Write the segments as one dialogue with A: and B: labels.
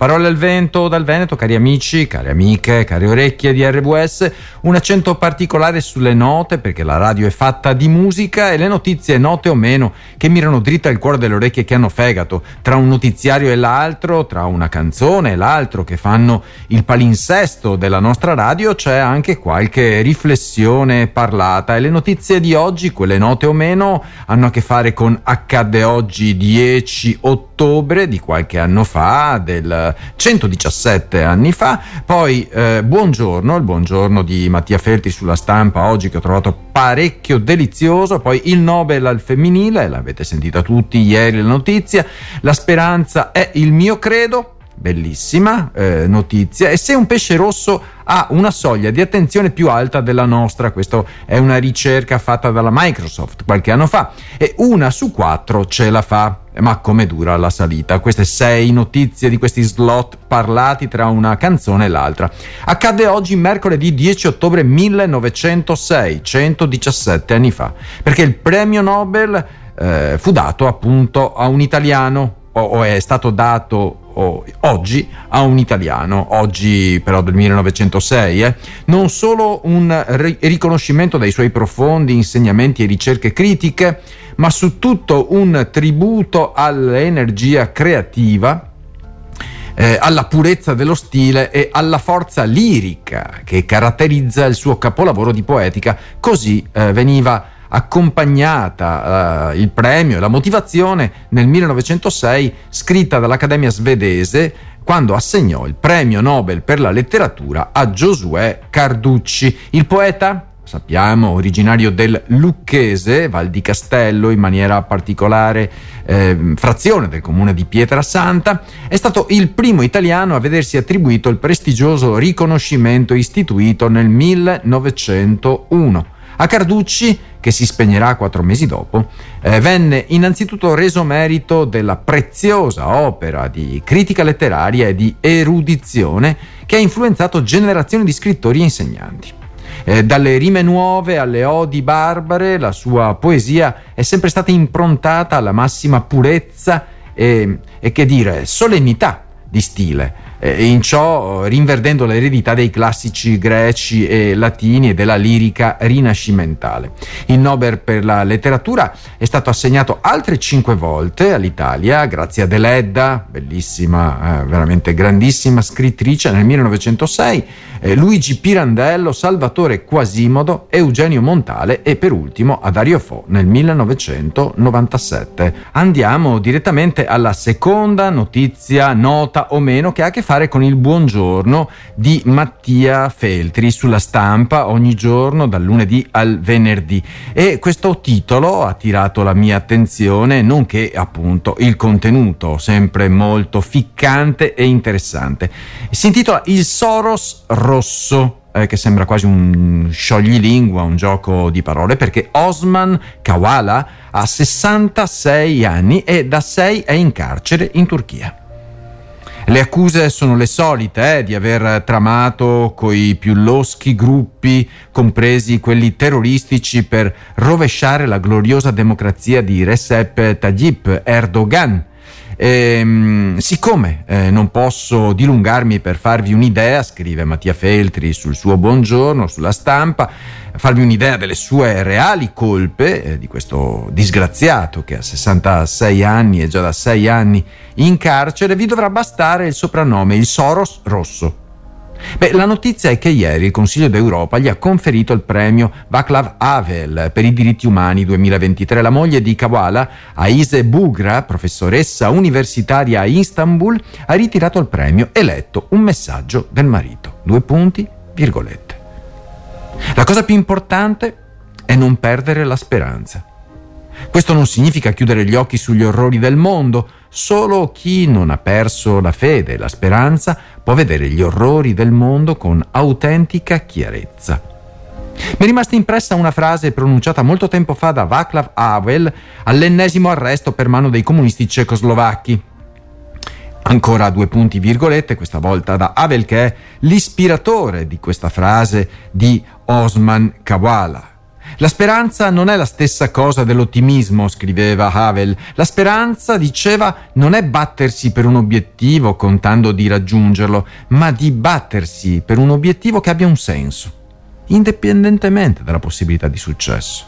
A: Parole al vento dal Veneto, cari amici, cari amiche, cari orecchie di RWS, un accento particolare sulle note perché la radio è fatta di musica e le notizie note o meno che mirano dritta al cuore delle orecchie che hanno fegato, tra un notiziario e l'altro, tra una canzone e l'altro che fanno il palinsesto della nostra radio, c'è anche qualche riflessione parlata. E le notizie di oggi, quelle note o meno, hanno a che fare con accadde oggi 10 ottobre di qualche anno fa, del 117 anni fa. Poi eh, buongiorno, il buongiorno di Mattia Feltri sulla stampa oggi che ho trovato parecchio delizioso. Poi il Nobel al femminile, l'avete sentita tutti ieri la notizia. La speranza è il mio credo bellissima eh, notizia. E se un pesce rosso ha una soglia di attenzione più alta della nostra, questa è una ricerca fatta dalla Microsoft qualche anno fa, e una su quattro ce la fa. Ma come dura la salita? Queste sei notizie di questi slot parlati tra una canzone e l'altra. Accadde oggi, mercoledì 10 ottobre 1906, 117 anni fa, perché il premio Nobel eh, fu dato appunto a un italiano, o, o è stato dato oggi a un italiano, oggi però del 1906, eh, non solo un ri- riconoscimento dei suoi profondi insegnamenti e ricerche critiche, ma su tutto un tributo all'energia creativa eh, alla purezza dello stile e alla forza lirica che caratterizza il suo capolavoro di poetica. Così eh, veniva accompagnata eh, il premio e la motivazione nel 1906 scritta dall'Accademia svedese quando assegnò il premio Nobel per la letteratura a Giosuè Carducci. Il poeta sappiamo, originario del Lucchese, Val di Castello, in maniera particolare eh, frazione del comune di Pietrasanta, è stato il primo italiano a vedersi attribuito il prestigioso riconoscimento istituito nel 1901. A Carducci, che si spegnerà quattro mesi dopo, eh, venne innanzitutto reso merito della preziosa opera di critica letteraria e di erudizione che ha influenzato generazioni di scrittori e insegnanti. Eh, dalle rime nuove alle odi barbare, la sua poesia è sempre stata improntata alla massima purezza e, e che dire, solennità di stile eh, in ciò rinverdendo l'eredità dei classici greci e latini e della lirica rinascimentale. Il Nobel per la letteratura è stato assegnato altre cinque volte all'Italia grazie a Deledda, bellissima, eh, veramente grandissima scrittrice nel 1906, eh, Luigi Pirandello, Salvatore Quasimodo, Eugenio Montale e per ultimo a Dario Fo nel 1997. Andiamo direttamente alla seconda notizia nota o meno che ha a che fare fare con il buongiorno di Mattia Feltri sulla stampa ogni giorno dal lunedì al venerdì e questo titolo ha attirato la mia attenzione nonché appunto il contenuto sempre molto ficcante e interessante. Si intitola Il Soros rosso eh, che sembra quasi un scioglilingua, un gioco di parole, perché Osman Kawala ha 66 anni e da 6 è in carcere in Turchia. Le accuse sono le solite, eh, di aver tramato coi più loschi gruppi, compresi quelli terroristici, per rovesciare la gloriosa democrazia di Recep Tayyip Erdogan. Ehm, siccome eh, non posso dilungarmi per farvi un'idea, scrive Mattia Feltri sul suo buongiorno, sulla stampa, farvi un'idea delle sue reali colpe eh, di questo disgraziato che ha 66 anni e già da 6 anni in carcere, vi dovrà bastare il soprannome, il Soros Rosso. Beh, la notizia è che ieri il Consiglio d'Europa gli ha conferito il premio Václav Havel per i diritti umani 2023. La moglie di Kawala, Aise Bugra, professoressa universitaria a Istanbul, ha ritirato il premio e letto un messaggio del marito. Due punti, virgolette. La cosa più importante è non perdere la speranza. Questo non significa chiudere gli occhi sugli orrori del mondo, solo chi non ha perso la fede e la speranza può vedere gli orrori del mondo con autentica chiarezza. Mi è rimasta impressa una frase pronunciata molto tempo fa da Václav Havel all'ennesimo arresto per mano dei comunisti cecoslovacchi. Ancora due punti virgolette, questa volta da Havel che è l'ispiratore di questa frase di Osman Kawala. La speranza non è la stessa cosa dell'ottimismo, scriveva Havel. La speranza, diceva, non è battersi per un obiettivo contando di raggiungerlo, ma di battersi per un obiettivo che abbia un senso, indipendentemente dalla possibilità di successo.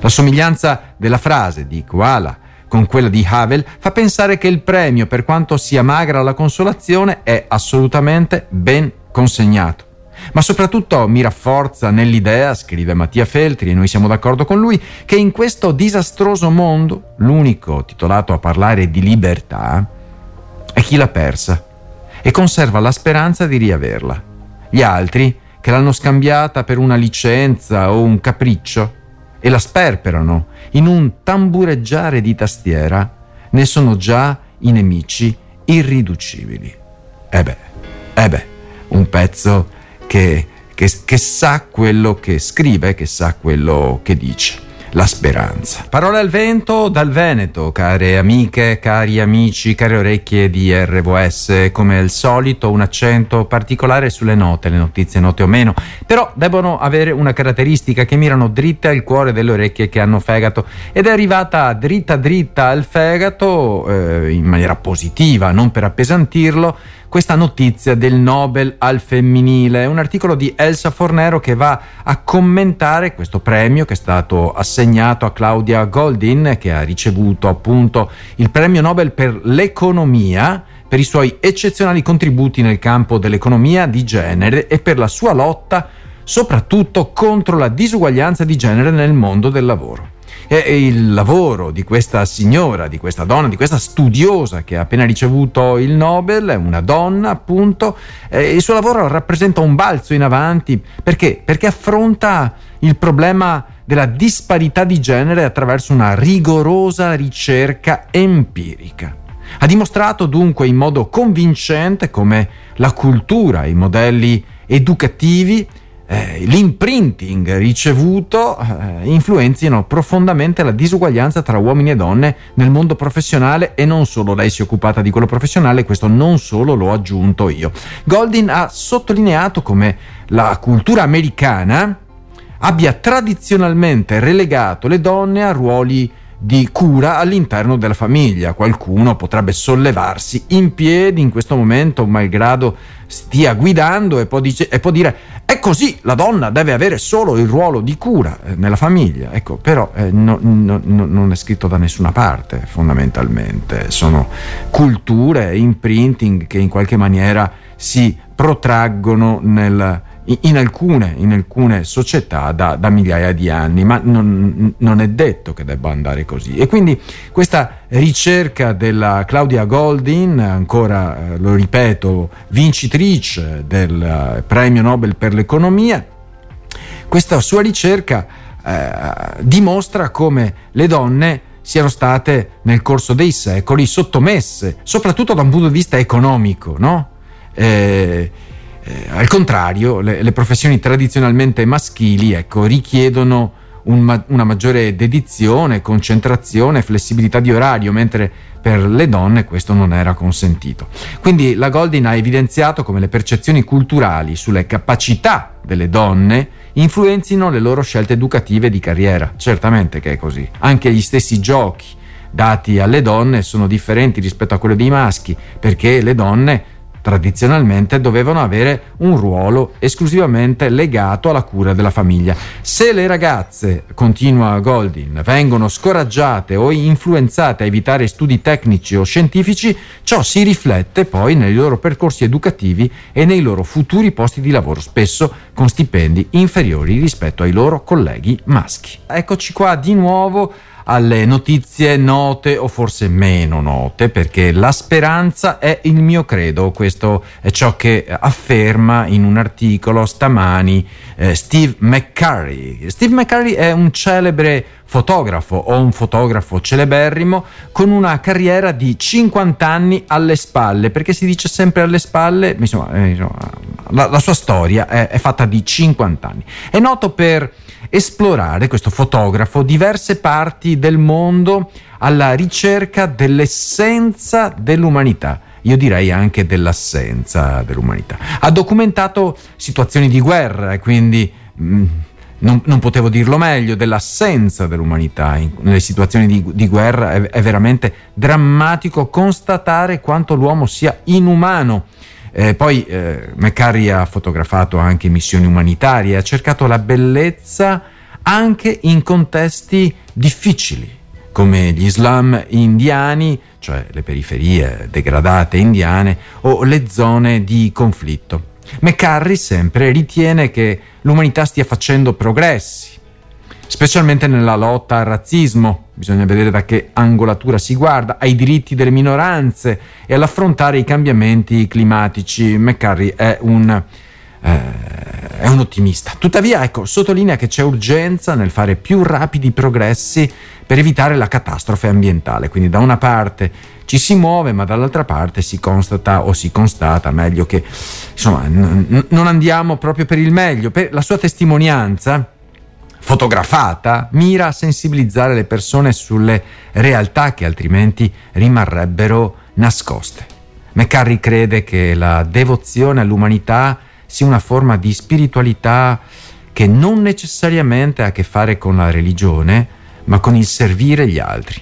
A: La somiglianza della frase di Koala con quella di Havel fa pensare che il premio, per quanto sia magra la consolazione, è assolutamente ben consegnato ma soprattutto mi rafforza nell'idea, scrive Mattia Feltri e noi siamo d'accordo con lui, che in questo disastroso mondo, l'unico titolato a parlare di libertà è chi l'ha persa e conserva la speranza di riaverla. Gli altri, che l'hanno scambiata per una licenza o un capriccio e la sperperano in un tambureggiare di tastiera, ne sono già i nemici irriducibili. E eh beh, e eh beh, un pezzo che, che, che sa quello che scrive, che sa quello che dice. La speranza. Parole al vento dal Veneto, care amiche, cari amici, care orecchie di RVS, come al solito un accento particolare sulle note, le notizie note o meno, però debbono avere una caratteristica che mirano dritte al cuore delle orecchie che hanno fegato. Ed è arrivata dritta dritta al fegato eh, in maniera positiva, non per appesantirlo, questa notizia del Nobel al femminile, un articolo di Elsa Fornero che va a commentare questo premio che è stato assegnato a Claudia Goldin che ha ricevuto appunto il premio Nobel per l'economia per i suoi eccezionali contributi nel campo dell'economia di genere e per la sua lotta soprattutto contro la disuguaglianza di genere nel mondo del lavoro. E il lavoro di questa signora, di questa donna, di questa studiosa che ha appena ricevuto il Nobel, una donna appunto, il suo lavoro rappresenta un balzo in avanti perché? Perché affronta il problema della disparità di genere attraverso una rigorosa ricerca empirica. Ha dimostrato dunque in modo convincente come la cultura, i modelli educativi eh, l'imprinting ricevuto eh, influenzino profondamente la disuguaglianza tra uomini e donne nel mondo professionale e non solo lei si è occupata di quello professionale, questo non solo l'ho aggiunto io. Goldin ha sottolineato come la cultura americana abbia tradizionalmente relegato le donne a ruoli di cura all'interno della famiglia. Qualcuno potrebbe sollevarsi in piedi in questo momento, malgrado stia guidando, e può, dice, e può dire è così, la donna deve avere solo il ruolo di cura eh, nella famiglia. Ecco, però eh, no, no, no, non è scritto da nessuna parte, fondamentalmente. Sono culture, imprinting che in qualche maniera si protraggono nel in alcune, in alcune società da, da, migliaia di anni, ma non, non, è detto che debba andare così. E quindi questa ricerca della Claudia Goldin, ancora eh, lo ripeto, vincitrice del eh, premio Nobel per l'economia, questa sua ricerca eh, dimostra come le donne siano state nel corso dei secoli sottomesse, soprattutto da un punto di vista economico, no? Eh, eh, al contrario, le, le, professioni tradizionalmente maschili ecco, richiedono un, una maggiore dedizione, concentrazione, flessibilità di orario, mentre per le donne questo non era consentito. Quindi la Goldin ha evidenziato come le percezioni culturali sulle capacità delle donne influenzino le loro scelte educative di carriera. Certamente che è così. Anche gli stessi giochi dati alle donne sono differenti rispetto a quelli dei maschi, perché le donne tradizionalmente dovevano avere un ruolo esclusivamente legato alla cura della famiglia. Se le ragazze, continua Goldin, vengono scoraggiate o influenzate a evitare studi tecnici o scientifici, ciò si riflette poi nei loro percorsi educativi e nei loro futuri posti di lavoro, spesso con stipendi inferiori rispetto ai loro colleghi maschi. Eccoci qua di nuovo alle notizie note o forse meno note, perché la speranza è il mio credo, questo è ciò che afferma in un articolo stamani eh, Steve McCurry. Steve McCurry è un celebre fotografo o un fotografo celeberrimo con una carriera di 50 anni alle spalle, perché si dice sempre alle spalle, eh, insomma la, la, sua storia è, è fatta di 50 anni. È noto per esplorare, questo fotografo, diverse parti del mondo alla ricerca dell'essenza dell'umanità io direi anche dell'assenza dell'umanità. Ha documentato situazioni di guerra e quindi mh, mm, non, non, potevo dirlo meglio, dell'assenza dell'umanità in, nelle situazioni di, di guerra. È, è, veramente drammatico constatare quanto l'uomo sia inumano. Eh, poi eh, McCarry ha fotografato anche missioni umanitarie, ha cercato la bellezza anche in contesti difficili, come gli Islam indiani, cioè le periferie degradate indiane, o le zone di conflitto. McCarry sempre ritiene che l'umanità stia facendo progressi, specialmente nella lotta al razzismo, bisogna vedere da che angolatura si guarda, ai diritti delle minoranze e all'affrontare i cambiamenti climatici. McCarry è un, eh, è un ottimista. Tuttavia, ecco, sottolinea che c'è urgenza nel fare più rapidi progressi per evitare la catastrofe ambientale. Quindi da una parte ci si muove, ma dall'altra parte si constata o si constata meglio che insomma n- non andiamo proprio per il meglio. Per la sua testimonianza fotografata mira a sensibilizzare le persone sulle realtà che altrimenti rimarrebbero nascoste. McCarry crede che la devozione all'umanità sia una forma di spiritualità che non necessariamente ha a che fare con la religione, ma con il servire gli altri.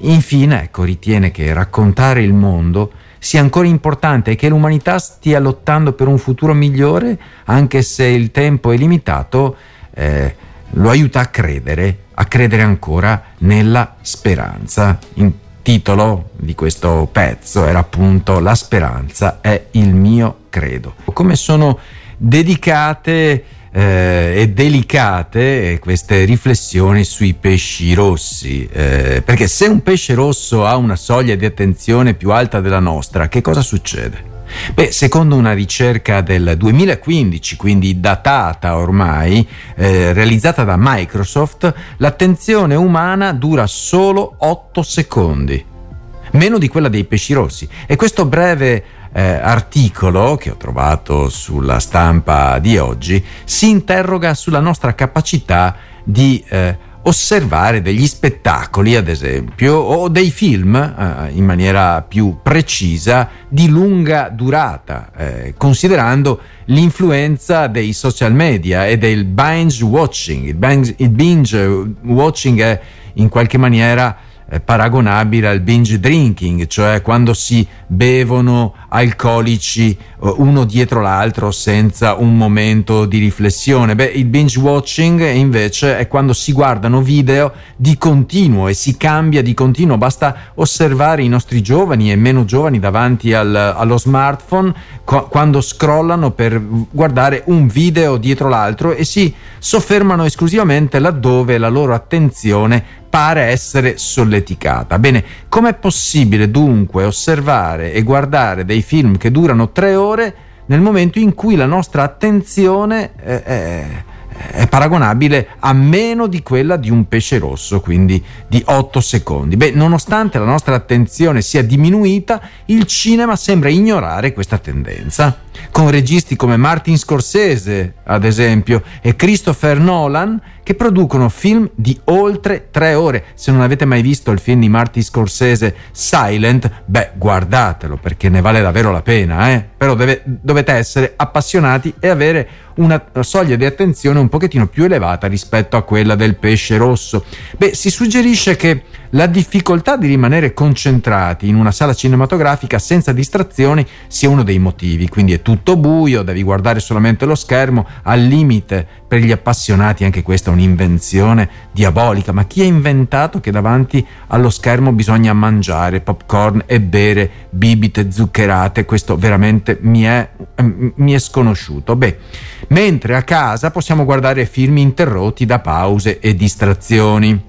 A: Infine, ecco, ritiene che raccontare il mondo sia ancora importante e che l'umanità stia lottando per un futuro migliore, anche se il tempo è limitato, eh, lo aiuta a credere, a credere ancora nella speranza. Il titolo di questo pezzo era appunto La speranza è il mio credo. Come sono dedicate eh, e delicate queste riflessioni sui pesci rossi, eh, perché se un pesce rosso ha una soglia di attenzione più alta della nostra, che cosa succede? Beh, secondo una ricerca del 2015, quindi datata ormai, eh, realizzata da Microsoft, l'attenzione umana dura solo 8 secondi, meno di quella dei pesci rossi. E questo breve eh, articolo che ho trovato sulla stampa di oggi si interroga sulla nostra capacità di eh, osservare degli spettacoli, ad esempio, o dei film eh, in maniera più precisa di lunga durata, eh, considerando l'influenza dei social media e del binge watching. Il binge, il binge watching è in qualche maniera paragonabile al binge drinking, cioè quando si bevono alcolici eh, uno dietro l'altro senza un momento di riflessione. Beh, il binge watching invece è quando si guardano video di continuo e si cambia di continuo. Basta osservare i nostri giovani e meno giovani davanti al, allo smartphone co- quando scrollano per guardare un video dietro l'altro e si soffermano esclusivamente laddove la loro attenzione pare essere solleticata. Bene, com'è possibile dunque osservare e guardare dei film che durano tre ore nel momento in cui la nostra attenzione è, è, è paragonabile a meno di quella di un pesce rosso, quindi di 8 secondi. Beh, nonostante la nostra attenzione sia diminuita, il cinema sembra ignorare questa tendenza con registi come Martin Scorsese, ad esempio, e Christopher Nolan, che producono film di oltre tre ore. Se non avete mai visto il film di Martin Scorsese Silent, beh, guardatelo perché ne vale davvero la pena, eh? Però deve, dovete essere appassionati e avere una soglia di attenzione un pochettino più elevata rispetto a quella del pesce rosso. Beh, si suggerisce che la difficoltà di rimanere concentrati in una sala cinematografica senza distrazioni sia uno dei motivi, quindi è tutto buio, devi guardare solamente lo schermo, al limite per gli appassionati anche questa è un'invenzione diabolica, ma chi ha inventato che davanti allo schermo bisogna mangiare popcorn e bere bibite zuccherate? Questo veramente mi è, mi è sconosciuto. Beh, mentre a casa possiamo guardare film interrotti da pause e distrazioni.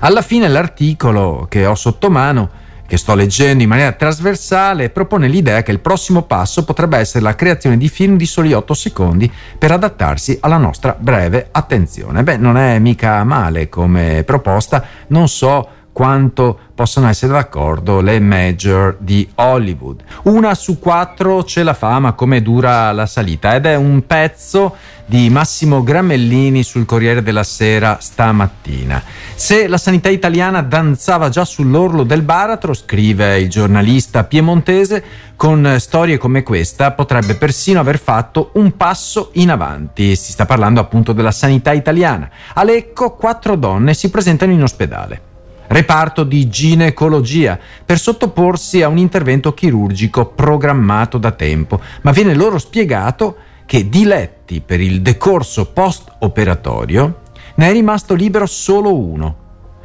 A: Alla fine l'articolo che ho sotto mano che sto leggendo in maniera trasversale propone l'idea che il prossimo passo potrebbe essere la creazione di film di soli 8 secondi per adattarsi alla nostra breve attenzione. Beh, non è mica male come proposta, non so quanto possono essere d'accordo le major di Hollywood. Una su quattro ce la fa, ma come dura la salita? Ed è un pezzo di Massimo Gramellini sul Corriere della Sera stamattina. Se la sanità italiana danzava già sull'orlo del baratro, scrive il giornalista piemontese, con storie come questa potrebbe persino aver fatto un passo in avanti. Si sta parlando appunto della sanità italiana. A Lecco quattro donne si presentano in ospedale reparto di ginecologia, per sottoporsi a un intervento chirurgico programmato da tempo, ma viene loro spiegato che diletti per il decorso post-operatorio ne è rimasto libero solo uno.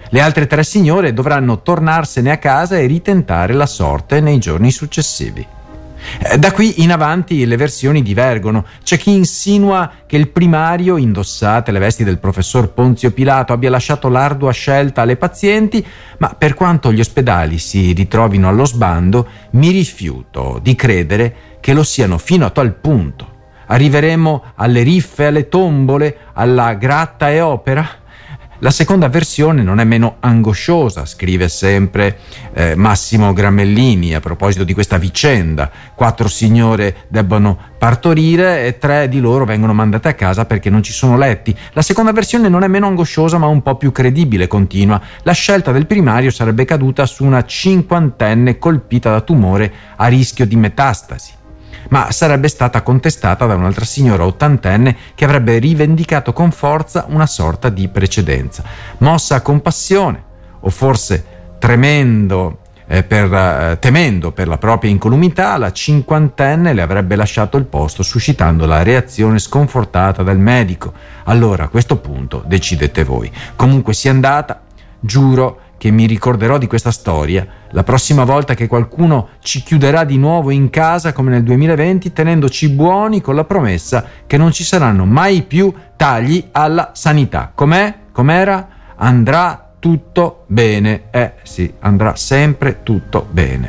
A: Le altre tre signore dovranno tornarsene a casa e ritentare la sorte nei giorni successivi. Eh, da qui in avanti le versioni divergono. C'è chi insinua che il primario, indossate le vesti del professor Ponzio Pilato, abbia lasciato l'ardua scelta alle pazienti, ma per quanto gli ospedali si ritrovino allo sbando, mi rifiuto di credere che lo siano fino a tal punto. Arriveremo alle riffe, alle tombole, alla gratta e opera? La seconda versione non è meno angosciosa, scrive sempre eh, Massimo Gramellini a proposito di questa vicenda. Quattro signore debbono partorire e tre di loro vengono mandate a casa perché non ci sono letti. La seconda versione non è meno angosciosa ma un po' più credibile, continua. La scelta del primario sarebbe caduta su una cinquantenne colpita da tumore a rischio di metastasi ma sarebbe stata contestata da un'altra signora ottantenne che avrebbe rivendicato con forza una sorta di precedenza. Mossa a compassione, o forse tremendo eh, per, eh, temendo per la propria incolumità, la cinquantenne le avrebbe lasciato il posto, suscitando la reazione sconfortata del medico. Allora, a questo punto, decidete voi. Comunque sia andata, giuro che mi ricorderò di questa storia la prossima volta che qualcuno ci chiuderà di nuovo in casa come nel 2020 tenendoci buoni con la promessa che non ci saranno mai più tagli alla sanità. Com'è? Com'era? Andrà tutto bene. Eh sì, andrà sempre tutto bene.